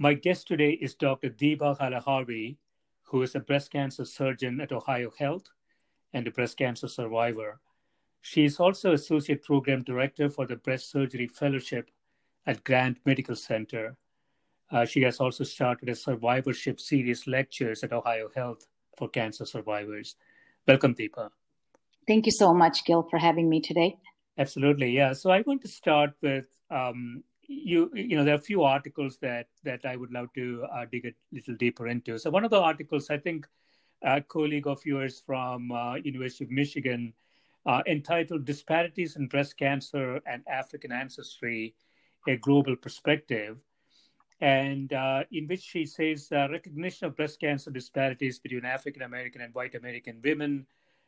My guest today is Dr. Deepa Halaharvi, who is a breast cancer surgeon at Ohio Health and a breast cancer survivor. She is also Associate Program Director for the Breast Surgery Fellowship at Grant Medical Center. Uh, she has also started a survivorship series lectures at Ohio Health for cancer survivors. Welcome, Deepa. Thank you so much, Gil, for having me today. Absolutely, yeah. So I want to start with um, you you know there are a few articles that that I would love to uh, dig a little deeper into. So one of the articles I think a colleague of yours from uh, University of Michigan uh, entitled "Disparities in Breast Cancer and African Ancestry: A Global Perspective." And uh, in which she says uh, recognition of breast cancer disparities between African American and white American women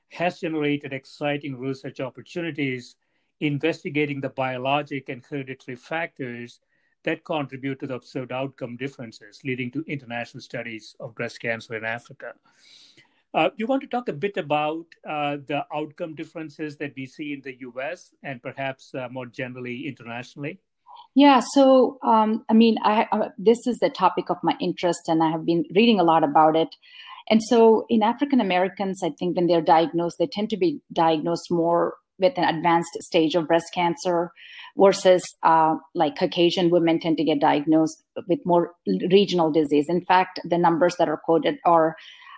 has generated exciting research opportunities investigating the biologic and hereditary factors that contribute to the observed outcome differences, leading to international studies of breast cancer in Africa. Uh, you want to talk a bit about uh, the outcome differences that we see in the US and perhaps uh, more generally internationally? Yeah, so um, I mean, I, uh, this is the topic of my interest, and I have been reading a lot about it. And so, in African Americans, I think when they're diagnosed, they tend to be diagnosed more with an advanced stage of breast cancer versus uh, like Caucasian women tend to get diagnosed with more regional disease. In fact, the numbers that are quoted are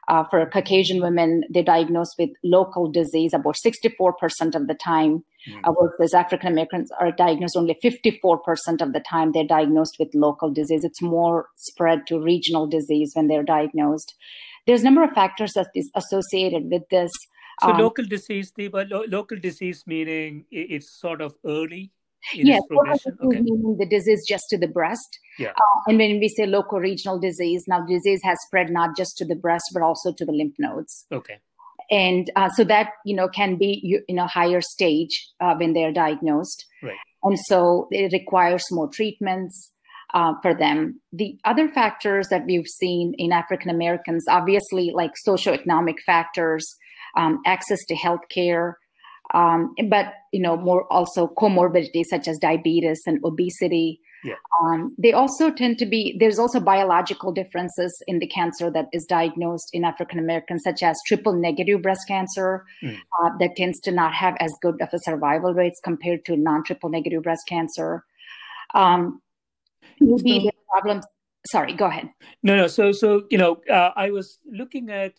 uh, for Caucasian women, they're diagnosed with local disease about 64% of the time, mm. uh, versus African Americans are diagnosed only 54% of the time they're diagnosed with local disease. It's more spread to regional disease when they're diagnosed. There's a number of factors that is associated with this. So um, local disease, the lo- local disease meaning it's sort of early. yes, okay. meaning the disease just to the breast. Yeah. Uh, and when we say local regional disease, now disease has spread not just to the breast but also to the lymph nodes. Okay. And uh, so that you know can be in a higher stage uh, when they are diagnosed. Right. And so it requires more treatments. Uh, for them. The other factors that we've seen in African Americans, obviously, like socioeconomic factors, um, access to healthcare, um, but you know more also comorbidities such as diabetes and obesity. Yeah. Um, they also tend to be there's also biological differences in the cancer that is diagnosed in African Americans, such as triple negative breast cancer, mm. uh, that tends to not have as good of a survival rates compared to non triple negative breast cancer. Um, maybe so, the problems. Sorry, go ahead. No, no. So, so you know, uh, I was looking at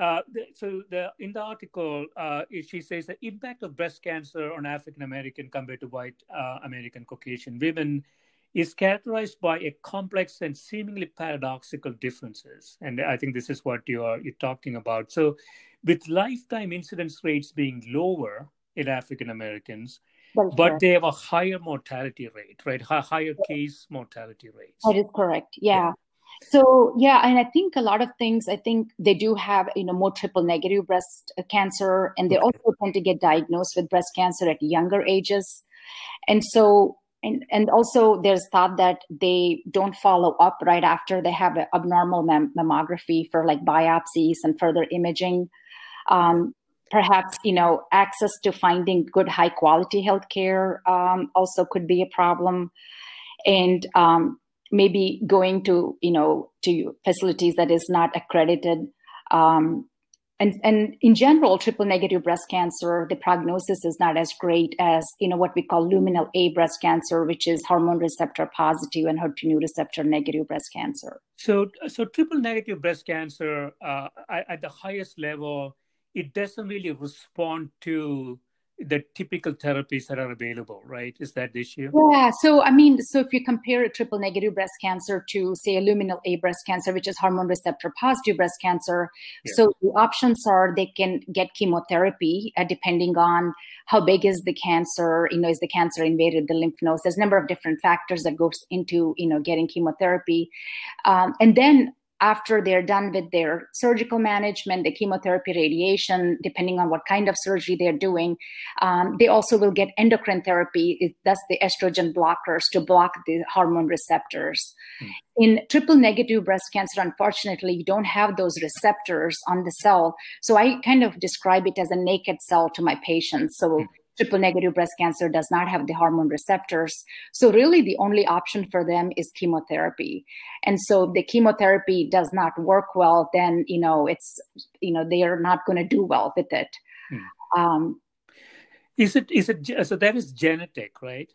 uh, so the, in the article, uh, she says the impact of breast cancer on African American compared to white uh, American Caucasian women is characterized by a complex and seemingly paradoxical differences. And I think this is what you are you're talking about. So, with lifetime incidence rates being lower in African Americans, but they have a higher mortality rate, right? Higher case mortality rates. That is correct. Yeah. yeah. So yeah, and I think a lot of things. I think they do have you know more triple negative breast cancer, and they also tend to get diagnosed with breast cancer at younger ages. And so, and, and also there's thought that they don't follow up right after they have an abnormal mam- mammography for like biopsies and further imaging. Um, perhaps you know access to finding good high quality healthcare um, also could be a problem and um, maybe going to you know to facilities that is not accredited um, and and in general triple negative breast cancer the prognosis is not as great as you know what we call luminal a breast cancer which is hormone receptor positive and HER2 receptor negative breast cancer. So so triple negative breast cancer uh, at the highest level it doesn't really respond to the typical therapies that are available, right? Is that the issue? Yeah. So, I mean, so if you compare a triple negative breast cancer to, say, a luminal A breast cancer, which is hormone receptor positive breast cancer, yeah. so the options are they can get chemotherapy uh, depending on how big is the cancer. You know, is the cancer invaded the lymph nodes? There's a number of different factors that goes into you know getting chemotherapy, um, and then after they're done with their surgical management, the chemotherapy, radiation, depending on what kind of surgery they're doing, um, they also will get endocrine therapy. That's the estrogen blockers to block the hormone receptors. Mm. In triple negative breast cancer, unfortunately, you don't have those receptors on the cell. So I kind of describe it as a naked cell to my patients. So mm triple negative breast cancer does not have the hormone receptors. So, really, the only option for them is chemotherapy. And so, if the chemotherapy does not work well, then, you know, it's, you know, they are not going to do well with it. Hmm. Um, is it, is it, so that is genetic, right?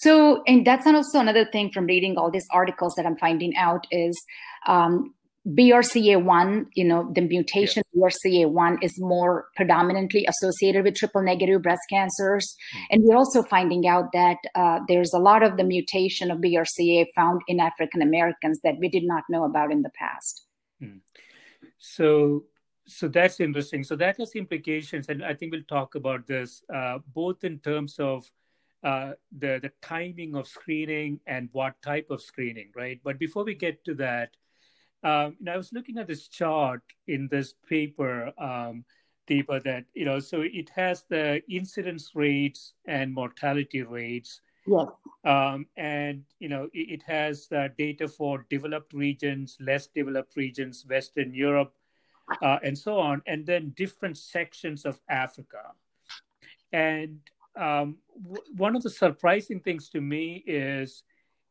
So, and that's also another thing from reading all these articles that I'm finding out is um, BRCA1, you know, the mutation BRCA1 is more predominantly associated with triple negative breast cancers. Mm. And we're also finding out that uh, there's a lot of the mutation of BRCA found in African Americans that we did not know about in the past. Mm. So, so that's interesting. So that has implications, and I think we'll talk about this uh, both in terms of uh, the the timing of screening and what type of screening, right? But before we get to that, um, you know, I was looking at this chart in this paper, um, Deepa, that, you know, so it has the incidence rates and mortality rates. Yes. Um, and, you know, it, it has the data for developed regions, less developed regions, Western Europe, uh, and so on, and then different sections of Africa. And um, w- one of the surprising things to me is,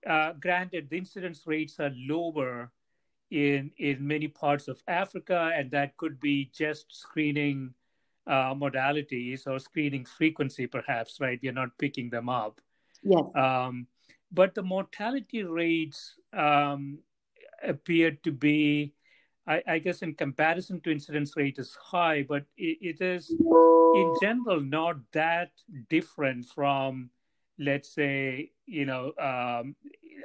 uh, granted, the incidence rates are lower in in many parts of Africa, and that could be just screening uh, modalities or screening frequency, perhaps. Right, you're not picking them up. Yes. Um, but the mortality rates um, appear to be, I, I, guess, in comparison to incidence rate, is high, but it, it is in general not that different from, let's say, you know, um,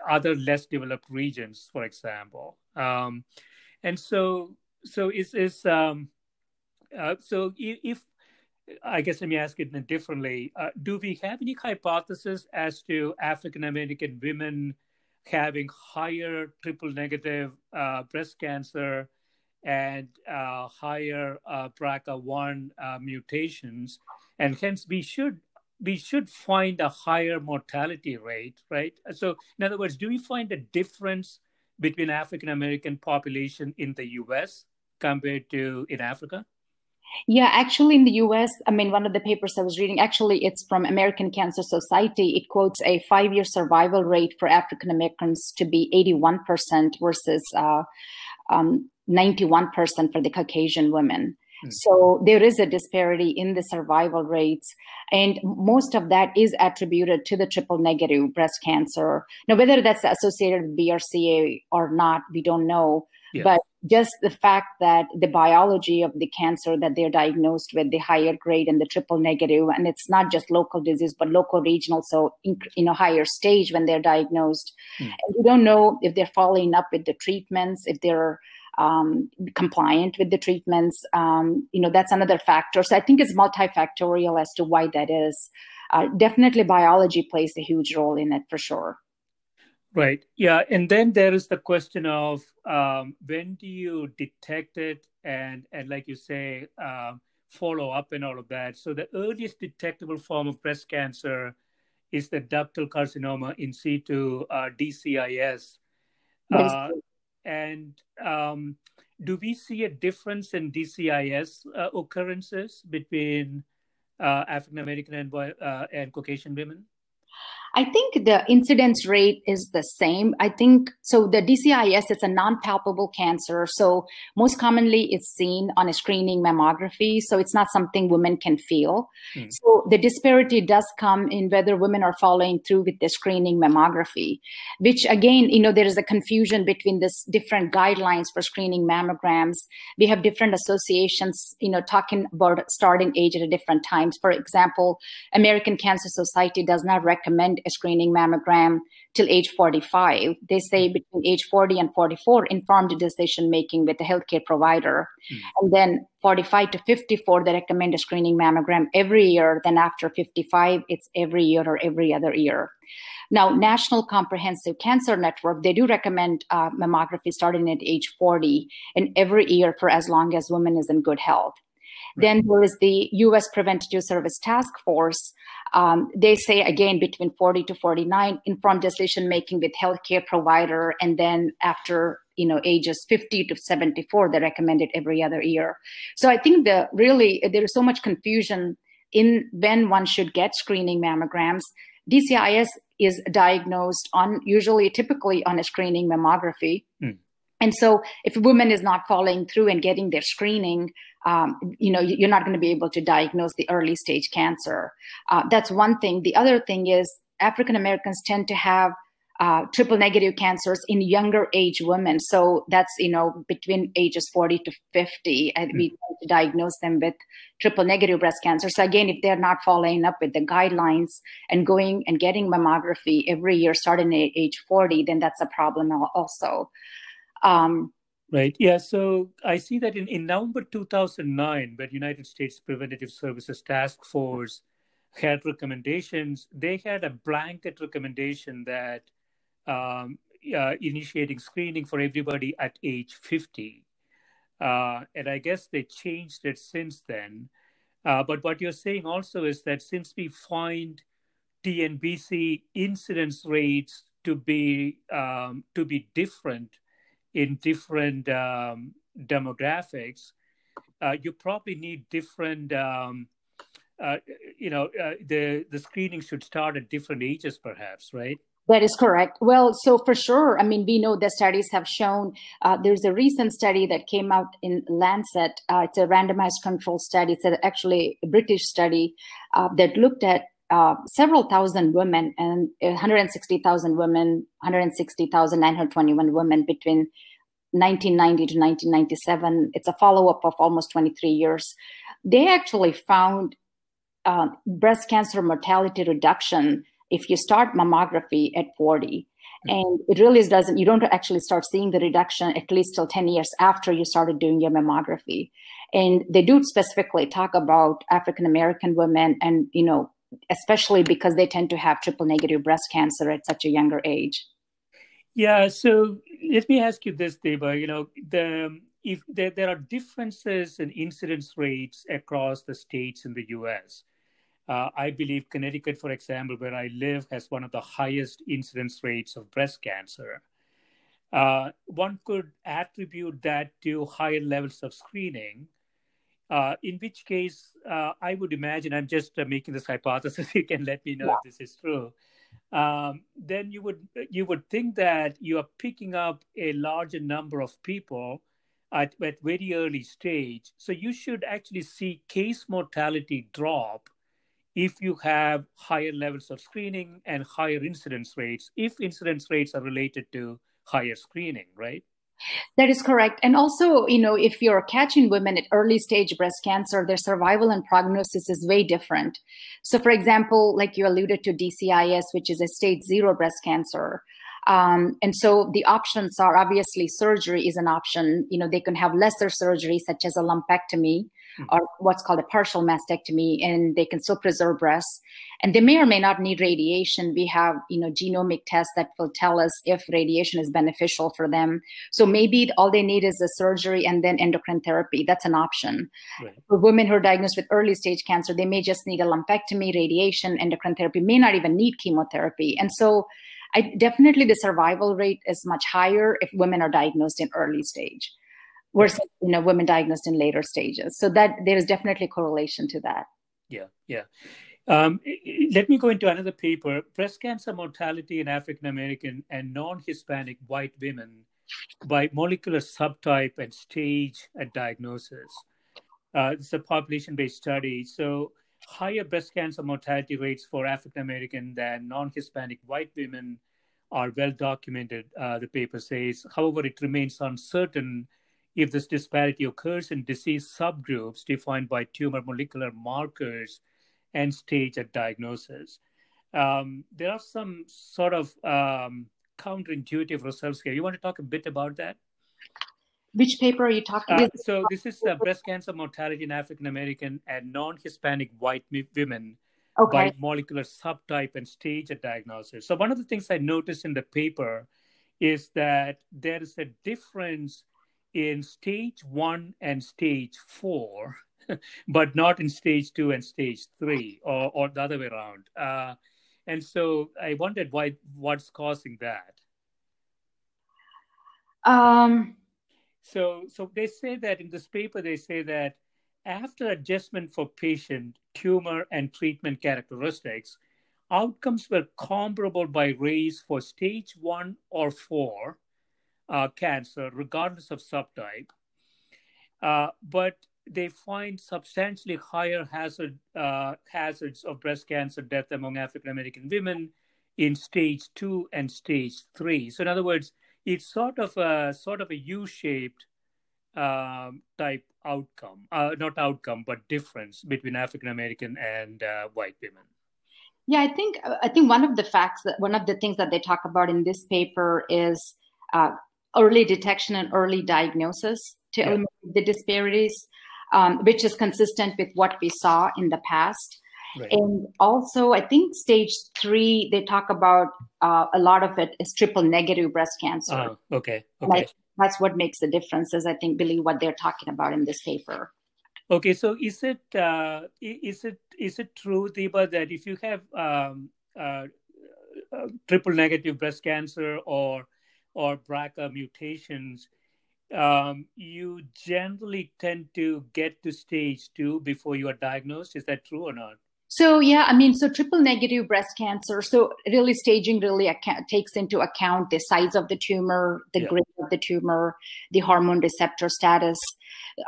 other less developed regions, for example. Um, and so, so is is um, uh, so if I guess let me ask it differently. Uh, do we have any hypothesis as to African American women having higher triple negative uh, breast cancer and uh, higher uh, BRCA1 uh, mutations? And hence, we should we should find a higher mortality rate, right? So, in other words, do we find a difference between African American population in the U.S. compared to in Africa? Yeah, actually, in the US, I mean, one of the papers I was reading, actually, it's from American Cancer Society. It quotes a five year survival rate for African Americans to be 81% versus uh, um, 91% for the Caucasian women. Hmm. So there is a disparity in the survival rates, and most of that is attributed to the triple negative breast cancer. Now, whether that's associated with BRCA or not, we don't know. Yeah. But just the fact that the biology of the cancer that they're diagnosed with, the higher grade and the triple negative, and it's not just local disease, but local regional, so in, in a higher stage when they're diagnosed. Mm. And we don't know if they're following up with the treatments, if they're um, compliant with the treatments. Um, you know, that's another factor. So I think it's multifactorial as to why that is. Uh, definitely, biology plays a huge role in it for sure. Right. Yeah. And then there is the question of um, when do you detect it and, and like you say, um, follow up and all of that. So the earliest detectable form of breast cancer is the ductal carcinoma in situ, uh, DCIS. Uh, and um, do we see a difference in DCIS uh, occurrences between uh, African American and, uh, and Caucasian women? I think the incidence rate is the same. I think so. The DCIS it's a non-palpable cancer, so most commonly it's seen on a screening mammography. So it's not something women can feel. Mm. So the disparity does come in whether women are following through with the screening mammography, which again, you know, there is a confusion between this different guidelines for screening mammograms. We have different associations, you know, talking about starting age at a different times. For example, American Cancer Society does not recommend a screening mammogram till age 45. They say between age 40 and 44, informed decision making with the healthcare provider. Mm. And then 45 to 54, they recommend a screening mammogram every year. Then after 55, it's every year or every other year. Now, National Comprehensive Cancer Network, they do recommend uh, mammography starting at age 40 and every year for as long as woman is in good health. Then there is the US Preventative Service Task Force. Um, they say again between 40 to 49 informed decision making with healthcare provider, and then after you know ages 50 to 74, they recommend it every other year. So I think the really there is so much confusion in when one should get screening mammograms. DCIS is diagnosed on usually typically on a screening mammography. Mm. And so, if a woman is not following through and getting their screening, um, you know, you're not going to be able to diagnose the early stage cancer. Uh, that's one thing. The other thing is African Americans tend to have uh, triple negative cancers in younger age women. So that's, you know, between ages 40 to 50, and mm. we to diagnose them with triple negative breast cancer. So again, if they're not following up with the guidelines and going and getting mammography every year starting at age 40, then that's a problem also. Um, right. Yeah. So I see that in, in November 2009, when United States Preventative Services Task Force had recommendations, they had a blanket recommendation that um, uh, initiating screening for everybody at age 50. Uh, and I guess they changed it since then. Uh, but what you're saying also is that since we find TNBC incidence rates to be um, to be different in different um, demographics, uh, you probably need different. Um, uh, you know, uh, the the screening should start at different ages, perhaps, right? That is correct. Well, so for sure, I mean, we know the studies have shown. Uh, there's a recent study that came out in Lancet. Uh, it's a randomized control study. It's actually a British study uh, that looked at uh, several thousand women and 160,000 women, 160,921 women between 1990 to 1997. It's a follow up of almost 23 years. They actually found uh, breast cancer mortality reduction if you start mammography at 40. Mm-hmm. And it really doesn't, you don't actually start seeing the reduction at least till 10 years after you started doing your mammography. And they do specifically talk about African American women and, you know, especially because they tend to have triple negative breast cancer at such a younger age. Yeah, so let me ask you this, Deepa. You know, the if there, there are differences in incidence rates across the states in the U.S. Uh, I believe Connecticut, for example, where I live, has one of the highest incidence rates of breast cancer. Uh, one could attribute that to higher levels of screening, uh, in which case uh, I would imagine, I'm just uh, making this hypothesis, you can let me know yeah. if this is true, um, then you would you would think that you are picking up a larger number of people at, at very early stage. So you should actually see case mortality drop if you have higher levels of screening and higher incidence rates, if incidence rates are related to higher screening, right? That is correct. And also, you know, if you're catching women at early stage breast cancer, their survival and prognosis is way different. So, for example, like you alluded to DCIS, which is a stage zero breast cancer, Um, and so the options are obviously surgery is an option. You know, they can have lesser surgery, such as a lumpectomy. Hmm. or what's called a partial mastectomy, and they can still preserve breasts. And they may or may not need radiation. We have, you know, genomic tests that will tell us if radiation is beneficial for them. So maybe all they need is a surgery and then endocrine therapy. That's an option. Right. For women who are diagnosed with early stage cancer, they may just need a lumpectomy, radiation, endocrine therapy, may not even need chemotherapy. And so I, definitely the survival rate is much higher if women are diagnosed in early stage versus you know women diagnosed in later stages. So that there is definitely correlation to that. Yeah, yeah. Um, let me go into another paper: breast cancer mortality in African American and non-Hispanic white women by molecular subtype and stage at diagnosis. Uh, it's a population-based study. So higher breast cancer mortality rates for African American than non Hispanic white women are well documented, uh, the paper says. However, it remains uncertain if this disparity occurs in disease subgroups defined by tumor molecular markers and stage at diagnosis. Um, there are some sort of um, counterintuitive results here. You want to talk a bit about that? Which paper are you talking about? Uh, so this is uh, breast cancer mortality in African American and non-Hispanic white women okay. by molecular subtype and stage of diagnosis. So one of the things I noticed in the paper is that there is a difference in stage one and stage four, but not in stage two and stage three, or, or the other way around. Uh, and so I wondered why what's causing that. Um, so, so they say that in this paper, they say that after adjustment for patient tumor and treatment characteristics, outcomes were comparable by race for stage one or four uh, cancer, regardless of subtype. Uh, but they find substantially higher hazard uh, hazards of breast cancer death among African American women in stage two and stage three. So, in other words, it's sort of a sort of a U-shaped um, type outcome, uh, not outcome, but difference between African American and uh, white women. Yeah, I think I think one of the facts that one of the things that they talk about in this paper is uh, early detection and early diagnosis to yeah. eliminate the disparities, um, which is consistent with what we saw in the past. Right. And also, I think stage three, they talk about uh, a lot of it is triple negative breast cancer. Uh, okay. Okay. Like, that's what makes the difference, is I think, Billy, what they're talking about in this paper. Okay, so is it uh, is it is it true, Deepa, that if you have um, uh, uh, triple negative breast cancer or or BRCA mutations, um, you generally tend to get to stage two before you are diagnosed. Is that true or not? So yeah, I mean, so triple negative breast cancer. So really, staging really account, takes into account the size of the tumor, the yeah. grade of the tumor, the hormone receptor status,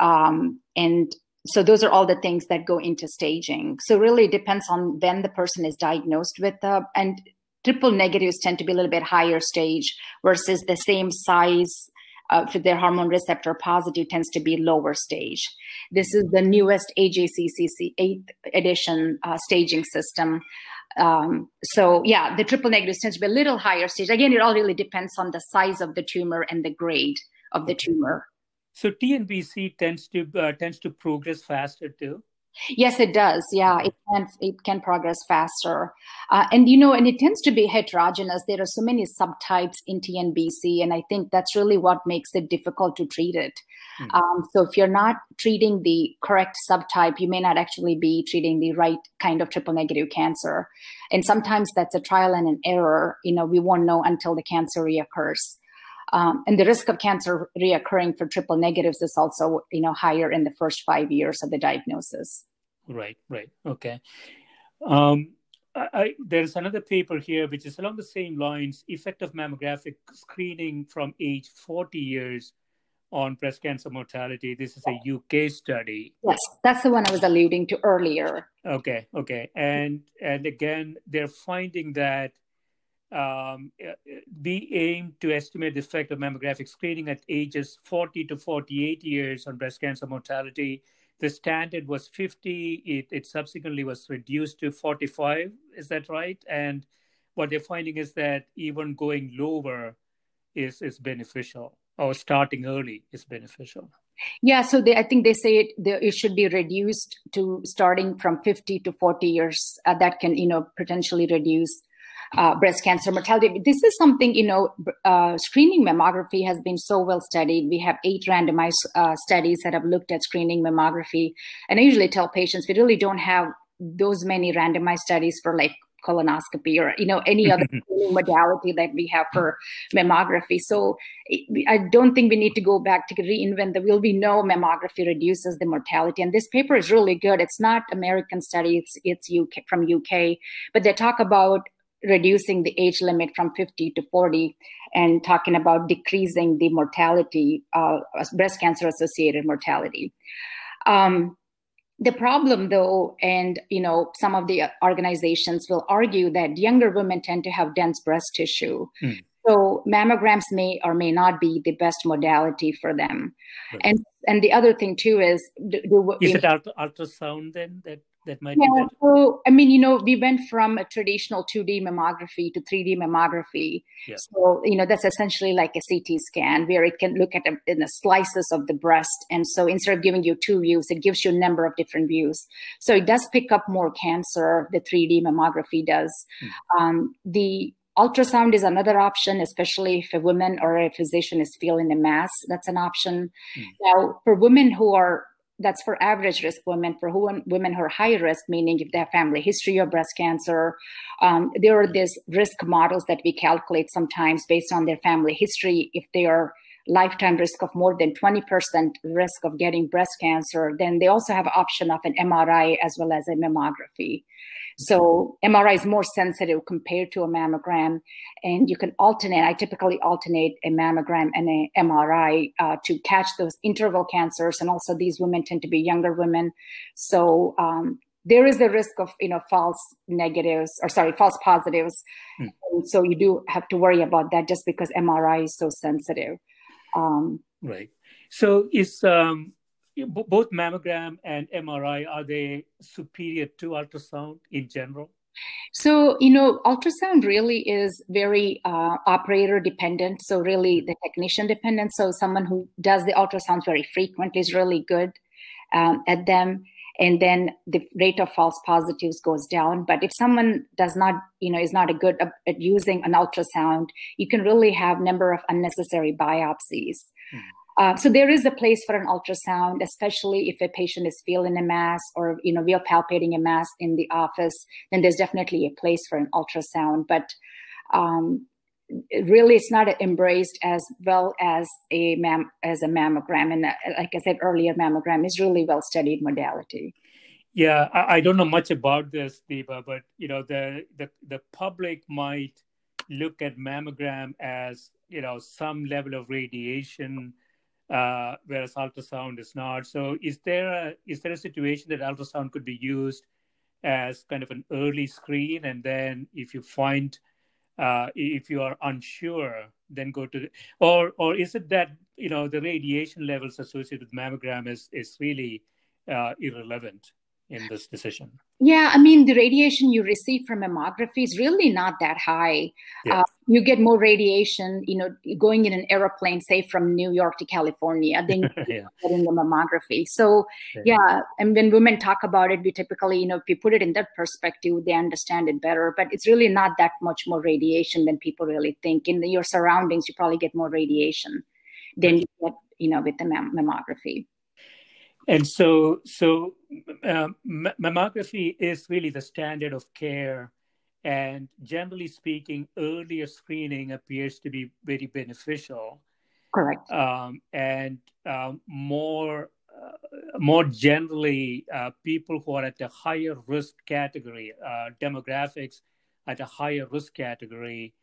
um, and so those are all the things that go into staging. So really, it depends on when the person is diagnosed with the and triple negatives tend to be a little bit higher stage versus the same size uh, for their hormone receptor positive tends to be lower stage. This is the newest AJCC 8th edition uh, staging system. Um, so yeah, the triple negatives tends to be a little higher stage. Again, it all really depends on the size of the tumor and the grade of the tumor. So TNBC tends to uh, tends to progress faster too. Yes, it does. Yeah, it can it can progress faster, uh, and you know, and it tends to be heterogeneous. There are so many subtypes in TNBC, and I think that's really what makes it difficult to treat it. Mm. Um, so if you're not treating the correct subtype, you may not actually be treating the right kind of triple negative cancer, and sometimes that's a trial and an error. You know, we won't know until the cancer reoccurs. Um, and the risk of cancer reoccurring for triple negatives is also, you know, higher in the first five years of the diagnosis. Right, right, okay. Um, I, I, there's another paper here which is along the same lines: effect of mammographic screening from age 40 years on breast cancer mortality. This is a UK study. Yes, that's the one I was alluding to earlier. Okay, okay, and and again, they're finding that um, we aim to estimate the effect of mammographic screening at ages 40 to 48 years on breast cancer mortality. The standard was 50. It, it subsequently was reduced to 45. Is that right? And what they're finding is that even going lower is is beneficial or starting early is beneficial. Yeah, so they, I think they say it, it should be reduced to starting from 50 to 40 years. Uh, that can, you know, potentially reduce uh, breast cancer mortality. This is something, you know, uh, screening mammography has been so well studied. We have eight randomized uh, studies that have looked at screening mammography. And I usually tell patients we really don't have those many randomized studies for like colonoscopy or you know any other modality that we have for mammography so i don't think we need to go back to reinvent the wheel we know mammography reduces the mortality and this paper is really good it's not american study it's it's uk from uk but they talk about reducing the age limit from 50 to 40 and talking about decreasing the mortality uh, breast cancer associated mortality um, the problem though and you know some of the organizations will argue that younger women tend to have dense breast tissue mm. so mammograms may or may not be the best modality for them right. and and the other thing too is do, do, is it ultrasound then that that might yeah, so i mean you know we went from a traditional 2d mammography to 3d mammography yeah. so you know that's essentially like a ct scan where it can look at the, in the slices of the breast and so instead of giving you two views it gives you a number of different views so it does pick up more cancer the 3d mammography does mm. um, the ultrasound is another option especially if a woman or a physician is feeling a mass that's an option mm. now for women who are that's for average risk women. For who, women who are high risk, meaning if they have family history of breast cancer, um, there are these risk models that we calculate sometimes based on their family history. If they are lifetime risk of more than 20% risk of getting breast cancer, then they also have option of an MRI as well as a mammography. So MRI is more sensitive compared to a mammogram, and you can alternate. I typically alternate a mammogram and a MRI uh, to catch those interval cancers, and also these women tend to be younger women, so um, there is a risk of you know false negatives or sorry false positives. Hmm. So you do have to worry about that just because MRI is so sensitive. Um, right. So is um, both mammogram and MRI are they superior to ultrasound in general? So, you know, ultrasound really is very uh, operator dependent. So, really, the technician dependent. So, someone who does the ultrasounds very frequently is really good um, at them. And then the rate of false positives goes down. But if someone does not, you know, is not a good at using an ultrasound, you can really have number of unnecessary biopsies. Mm. Uh, so there is a place for an ultrasound, especially if a patient is feeling a mass or you know we are palpating a mass in the office. Then there's definitely a place for an ultrasound, but um, really it's not embraced as well as a mam- as a mammogram. And uh, like I said earlier, mammogram is really well studied modality. Yeah, I, I don't know much about this, Deepa, but you know the the the public might look at mammogram as you know some level of radiation uh, whereas ultrasound is not. So, is there a is there a situation that ultrasound could be used as kind of an early screen, and then if you find uh, if you are unsure, then go to the, or or is it that you know the radiation levels associated with mammogram is is really uh, irrelevant? in this decision? Yeah, I mean, the radiation you receive from mammography is really not that high. Uh, you get more radiation, you know, going in an aeroplane, say from New York to California, than yeah. in the mammography. So, yeah. yeah, and when women talk about it, we typically, you know, if you put it in that perspective, they understand it better. But it's really not that much more radiation than people really think. In your surroundings, you probably get more radiation than you get, you know, with the mam- mammography. And so, so uh, mammography is really the standard of care. And generally speaking, earlier screening appears to be very beneficial. Correct. Um, and um, more, uh, more generally, uh, people who are at a higher risk category, uh, demographics at a higher risk category,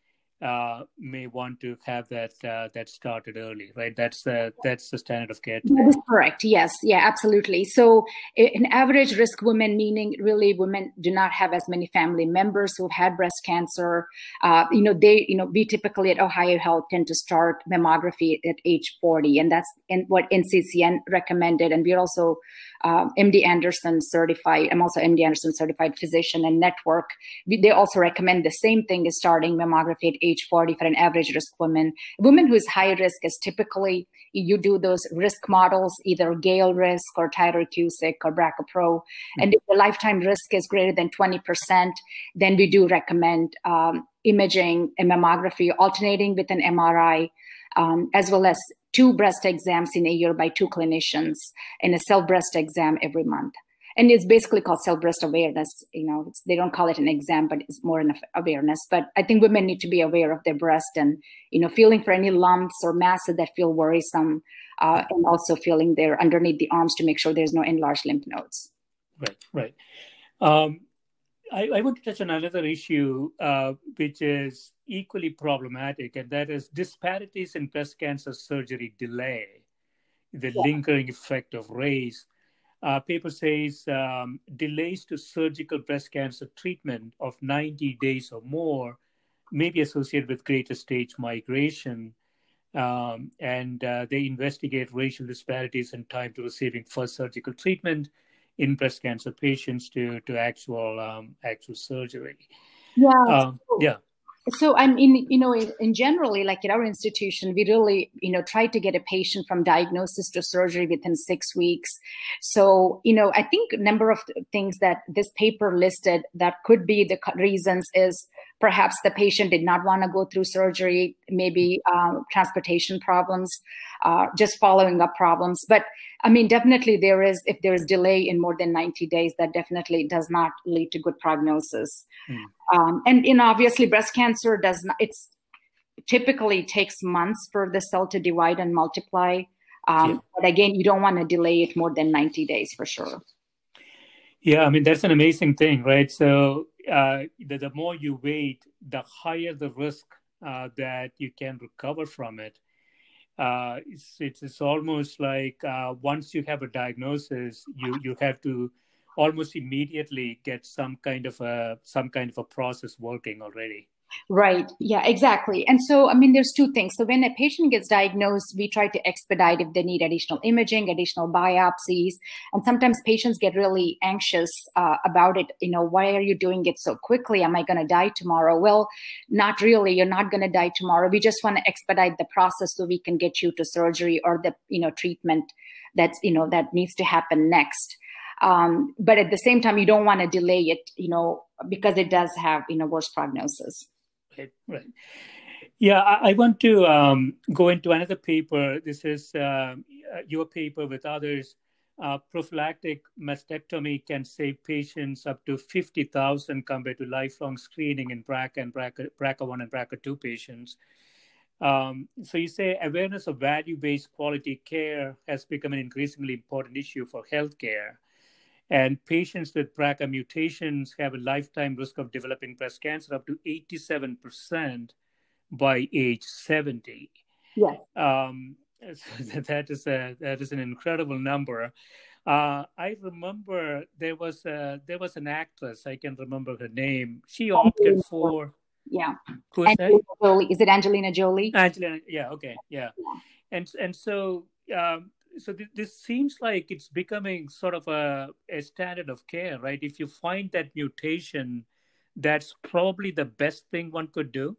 uh, may want to have that uh, that started early, right? That's the that's the standard of care. That is correct. Yes, yeah, absolutely. So, an average risk woman, meaning really women do not have as many family members who've had breast cancer. Uh, you know, they, you know, we typically at Ohio Health tend to start mammography at age 40, and that's in what NCCN recommended, and we're also uh, MD Anderson certified. I'm also MD Anderson certified physician and network. They also recommend the same thing as starting mammography at age 40 for an average risk woman. A woman who is high risk is typically you do those risk models, either Gail risk or Tyrer-Cuzick or BRCA Pro. Mm-hmm. And if the lifetime risk is greater than 20%, then we do recommend um, imaging and mammography alternating with an MRI, um, as well as two breast exams in a year by two clinicians and a self breast exam every month. And it's basically called self breast awareness. You know, they don't call it an exam, but it's more an awareness. But I think women need to be aware of their breast and, you know, feeling for any lumps or masses that feel worrisome, uh, and also feeling there underneath the arms to make sure there's no enlarged lymph nodes. Right, right. Um, I, I, want to touch on another issue, uh, which is equally problematic, and that is disparities in breast cancer surgery delay, the yeah. lingering effect of race. Uh, paper says um, delays to surgical breast cancer treatment of 90 days or more may be associated with greater stage migration. Um, and uh, they investigate racial disparities in time to receiving first surgical treatment in breast cancer patients to to actual um, actual surgery. Yeah. Um, yeah. So I mean, you know, in, in, generally, like at our institution, we really, you know, try to get a patient from diagnosis to surgery within six weeks. So, you know, I think a number of things that this paper listed that could be the reasons is perhaps the patient did not want to go through surgery, maybe um, transportation problems, uh, just following up problems. But I mean, definitely there is, if there is delay in more than 90 days, that definitely does not lead to good prognosis. Mm. Um, and in obviously breast cancer does not, it's typically takes months for the cell to divide and multiply. Um, yeah. But again, you don't want to delay it more than 90 days for sure. Yeah, I mean, that's an amazing thing, right? So uh, the, the more you wait, the higher the risk uh, that you can recover from it. Uh, it's, it's, it's almost like uh, once you have a diagnosis, you you have to almost immediately get some kind of a some kind of a process working already. Right. Yeah, exactly. And so, I mean, there's two things. So, when a patient gets diagnosed, we try to expedite if they need additional imaging, additional biopsies. And sometimes patients get really anxious uh, about it. You know, why are you doing it so quickly? Am I going to die tomorrow? Well, not really. You're not going to die tomorrow. We just want to expedite the process so we can get you to surgery or the, you know, treatment that's, you know, that needs to happen next. Um, but at the same time, you don't want to delay it, you know, because it does have, you know, worse prognosis. Right, right. Yeah, I, I want to um, go into another paper. This is uh, your paper with others. Uh, prophylactic mastectomy can save patients up to 50,000 compared to lifelong screening in BRCA and BRCA, BRCA1 and BRCA2 patients. Um, so you say awareness of value-based quality care has become an increasingly important issue for healthcare. And patients with BRCA mutations have a lifetime risk of developing breast cancer up to 87% by age 70. Yes. Um, so that is a that is an incredible number. Uh, I remember there was a there was an actress I can remember her name. She opted for yeah. Who is Jolie. Is it Angelina Jolie? Angelina, yeah, okay, yeah. yeah. And and so um, so th- this seems like it's becoming sort of a, a standard of care, right? If you find that mutation, that's probably the best thing one could do.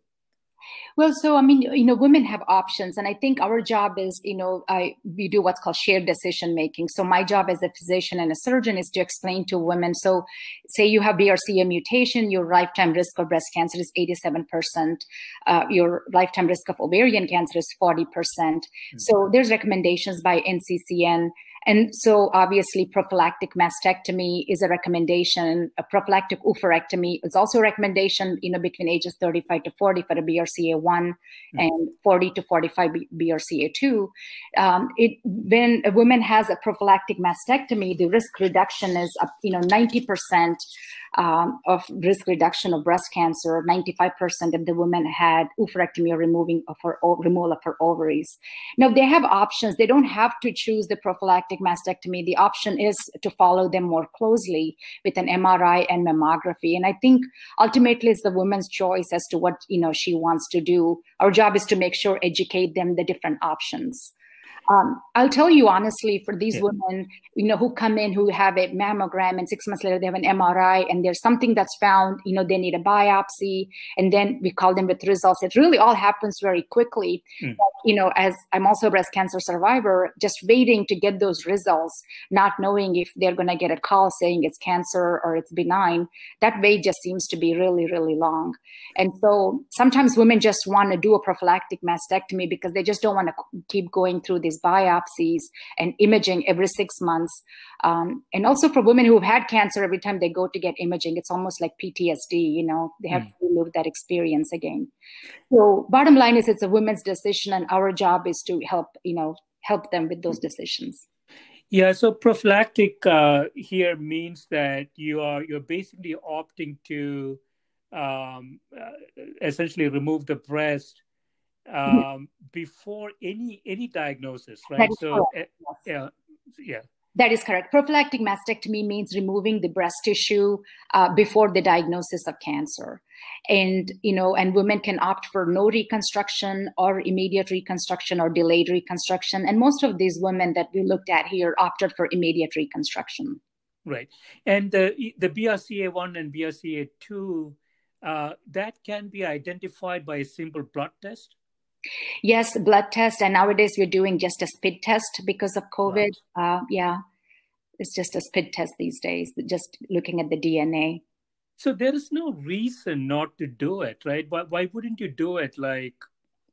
Well, so I mean, you know, women have options, and I think our job is, you know, I we do what's called shared decision making. So my job as a physician and a surgeon is to explain to women. So, say you have BRCA mutation, your lifetime risk of breast cancer is eighty-seven percent. Uh, your lifetime risk of ovarian cancer is forty percent. Mm-hmm. So there's recommendations by NCCN and so, obviously, prophylactic mastectomy is a recommendation. A prophylactic oophorectomy is also a recommendation, you know, between ages 35 to 40 for a BRCA1 mm-hmm. and 40 to 45 BRCA2. Um, it, when a woman has a prophylactic mastectomy, the risk reduction is, up, you know, 90% um, of risk reduction of breast cancer. 95% of the women had oophorectomy or removing of her removal of her ovaries. Now they have options. They don't have to choose the prophylactic mastectomy. The option is to follow them more closely with an MRI and mammography. And I think ultimately it's the woman's choice as to what you know she wants to do. Our job is to make sure educate them the different options. Um, I'll tell you honestly, for these yeah. women, you know, who come in who have a mammogram and six months later they have an MRI and there's something that's found, you know, they need a biopsy and then we call them with results. It really all happens very quickly. Mm. But, you know, as I'm also a breast cancer survivor, just waiting to get those results, not knowing if they're going to get a call saying it's cancer or it's benign, that wait just seems to be really, really long. And so sometimes women just want to do a prophylactic mastectomy because they just don't want to keep going through these biopsies and imaging every six months. Um, and also for women who've had cancer, every time they go to get imaging, it's almost like PTSD, you know, they have mm. to relive that experience again. So bottom line is it's a woman's decision and our job is to help, you know, help them with those decisions. Yeah, so prophylactic uh, here means that you are you're basically opting to um, uh, essentially remove the breast. Um, before any any diagnosis, right? So, uh, yeah, yeah. That is correct. Prophylactic mastectomy means removing the breast tissue uh, before the diagnosis of cancer. And, you know, and women can opt for no reconstruction or immediate reconstruction or delayed reconstruction. And most of these women that we looked at here opted for immediate reconstruction. Right. And the, the BRCA1 and BRCA2 uh, that can be identified by a simple blood test? Yes, blood test. And nowadays we're doing just a spit test because of COVID. Right. Uh, yeah, it's just a spit test these days, just looking at the DNA. So there is no reason not to do it, right? Why, why wouldn't you do it like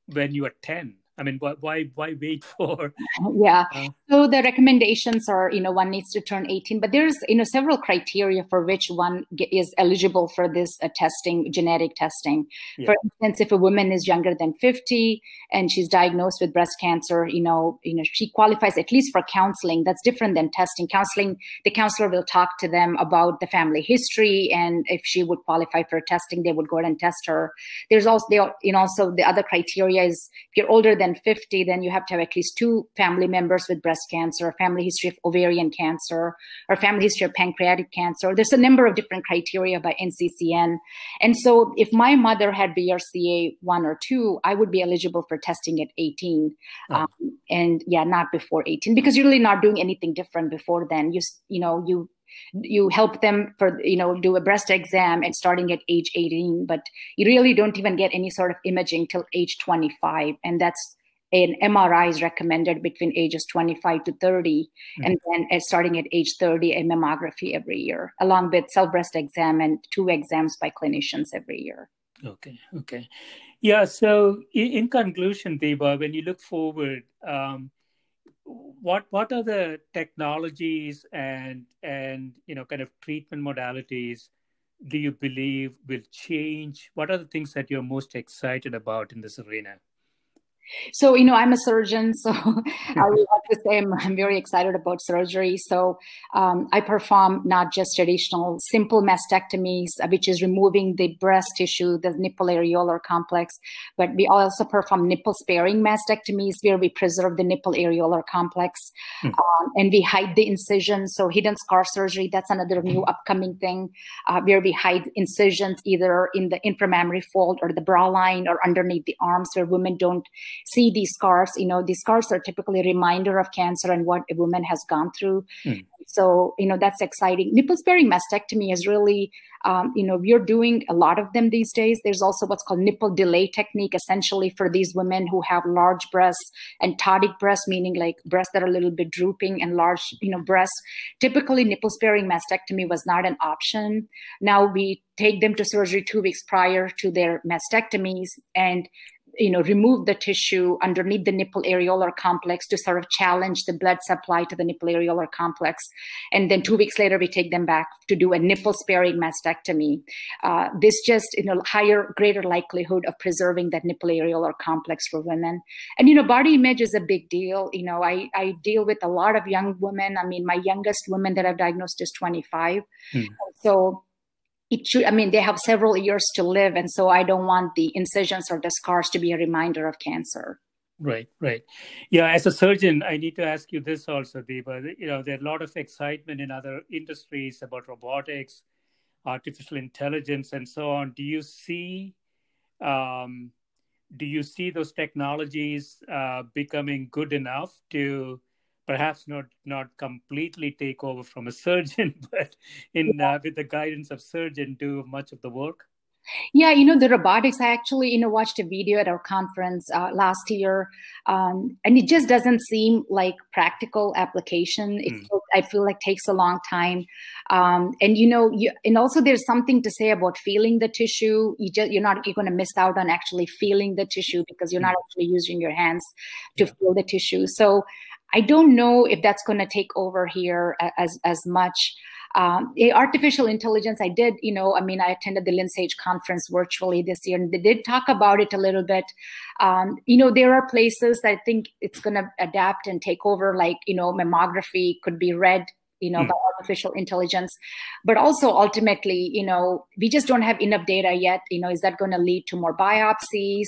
when you are 10? I mean, why why, why wait for? Yeah. Uh, so the recommendations are, you know, one needs to turn 18, but there's, you know, several criteria for which one is eligible for this uh, testing, genetic testing. Yeah. For instance, if a woman is younger than 50 and she's diagnosed with breast cancer, you know, you know, she qualifies at least for counseling. That's different than testing. Counseling, the counselor will talk to them about the family history, and if she would qualify for testing, they would go ahead and test her. There's also, they, you know, also the other criteria is if you're older than 50, then you have to have at least two family members with breast cancer, a family history of ovarian cancer, or family history of pancreatic cancer. There's a number of different criteria by NCCN. And so if my mother had BRCA 1 or 2, I would be eligible for testing at 18. Oh. Um, and yeah, not before 18, because you're really not doing anything different before then. You, you know, you you help them for you know do a breast exam and starting at age 18 but you really don't even get any sort of imaging till age 25 and that's an MRI is recommended between ages 25 to 30, mm-hmm. and then at starting at age 30, a mammography every year, along with self breast exam and two exams by clinicians every year. Okay, okay. Yeah, so in, conclusion, Deepa, when you look forward, um, what what are the technologies and and you know kind of treatment modalities do you believe will change? What are the things that you're most excited about in this arena? So, you know, I'm a surgeon, so I would like to say I'm, I'm, very excited about surgery. So, um, I perform not just traditional simple mastectomies, uh, which is removing the breast tissue, the nipple areolar complex, but we also perform nipple sparing mastectomies where we preserve the nipple areolar complex mm. um, and we hide the incision. So, hidden scar surgery, that's another new upcoming thing uh, where we hide incisions either in the inframammary fold or the bra line or underneath the arms where women don't see these scars. You know, these scars are typically a reminder of cancer and what a woman has gone through. Mm. So, you know, that's exciting. Nipple sparing mastectomy is really, um, you know, we're doing a lot of them these days. There's also what's called nipple delay technique, essentially for these women who have large breasts and ptotic breasts, meaning like breasts that are a little bit drooping and large, you know, breasts. Typically, nipple sparing mastectomy was not an option. Now we take them to surgery two weeks prior to their mastectomies and you know remove the tissue underneath the nipple areolar complex to sort of challenge the blood supply to the nipple areolar complex. And then two weeks later we take them back to do a nipple sparing mastectomy. Uh, this just you know higher greater likelihood of preserving that nipple areolar complex for women. And you know body image is a big deal. You know i i deal with a lot of young women. I mean my youngest woman that i've diagnosed is 25 hmm. so it should i mean they have several years to live and so i don't want the incisions or the scars to be a reminder of cancer. Right right. Yeah as a surgeon i need to ask you this also Deepa. you know there's a lot of excitement in other industries about robotics artificial intelligence and so on. Do you see um, do you see those technologies uh, becoming good enough to perhaps not not completely take over from a surgeon, but in uh, with the guidance of surgeon, do much of the work? Yeah, you know, the robotics, I actually, you know, watched a video at our conference uh, last year, um, and it just doesn't seem like practical application. It, mm. I feel like takes a long time. Um, and, you know, you, and also there's something to say about feeling the tissue. You just, you're not, you're going to miss out on actually feeling the tissue because you're mm. not actually using your hands to yeah. feel the tissue. So I don't know if that's going to take over here as, as much. Um, artificial intelligence, I did, you know, I mean, I attended the Lynn Sage conference virtually this year, and they did talk about it a little bit. Um, you know, there are places that I think it's going to adapt and take over, like, you know, mammography could be read you know, mm. by artificial intelligence. But also ultimately, you know, we just don't have enough data yet. You know, is that going to lead to more biopsies?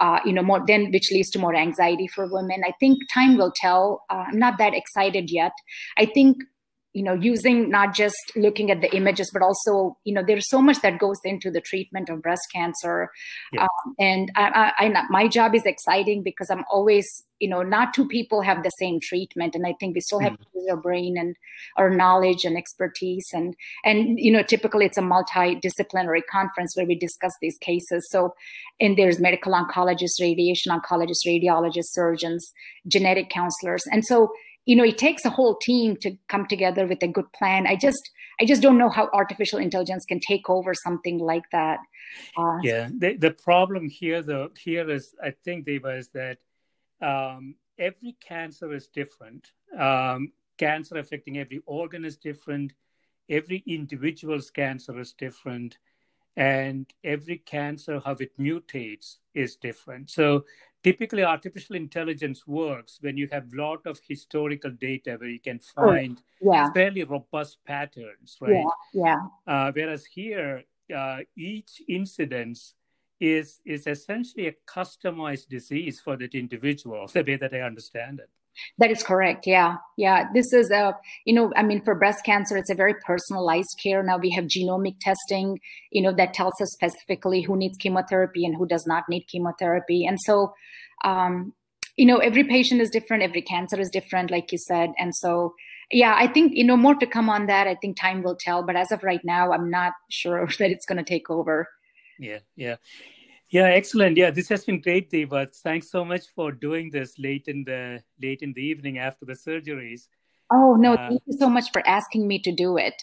Uh, you know, more then which leads to more anxiety for women. I think time will tell. Uh, I'm not that excited yet. I think you know using not just looking at the images but also you know there's so much that goes into the treatment of breast cancer yeah. um, and I, I, I, my job is exciting because i'm always you know not two people have the same treatment and i think we still have mm-hmm. to use our brain and our knowledge and expertise and and you know typically it's a multidisciplinary conference where we discuss these cases so and there's medical oncologists radiation oncologists radiologists surgeons genetic counselors and so you know it takes a whole team to come together with a good plan. I just i just don't know how artificial intelligence can take over something like that. Uh, yeah the, the problem here though here is i think Deepa is that um, every cancer is different. Um, cancer affecting every organ is different. Every individual's cancer is different and every cancer how it mutates is different so typically artificial intelligence works when you have a lot of historical data where you can find oh, yeah. fairly robust patterns right yeah, yeah. Uh, whereas here uh, each incidence is is essentially a customized disease for that individual the way that i understand it that is correct. Yeah. Yeah. This is a, you know, I mean, for breast cancer, it's a very personalized care. Now we have genomic testing, you know, that tells us specifically who needs chemotherapy and who does not need chemotherapy. And so um, you know every patient is different every cancer is different like you said and so yeah i think you know more to come on that i think time will tell but as of right now i'm not sure that it's going to take over yeah yeah yeah excellent. Yeah this has been great Deepa thanks so much for doing this late in the late in the evening after the surgeries. Oh no uh, thank you so much for asking me to do it.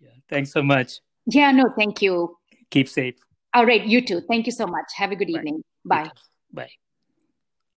Yeah thanks so much. Yeah no thank you. Keep safe. All right you too. Thank you so much. Have a good Bye. evening. Bye. Bye.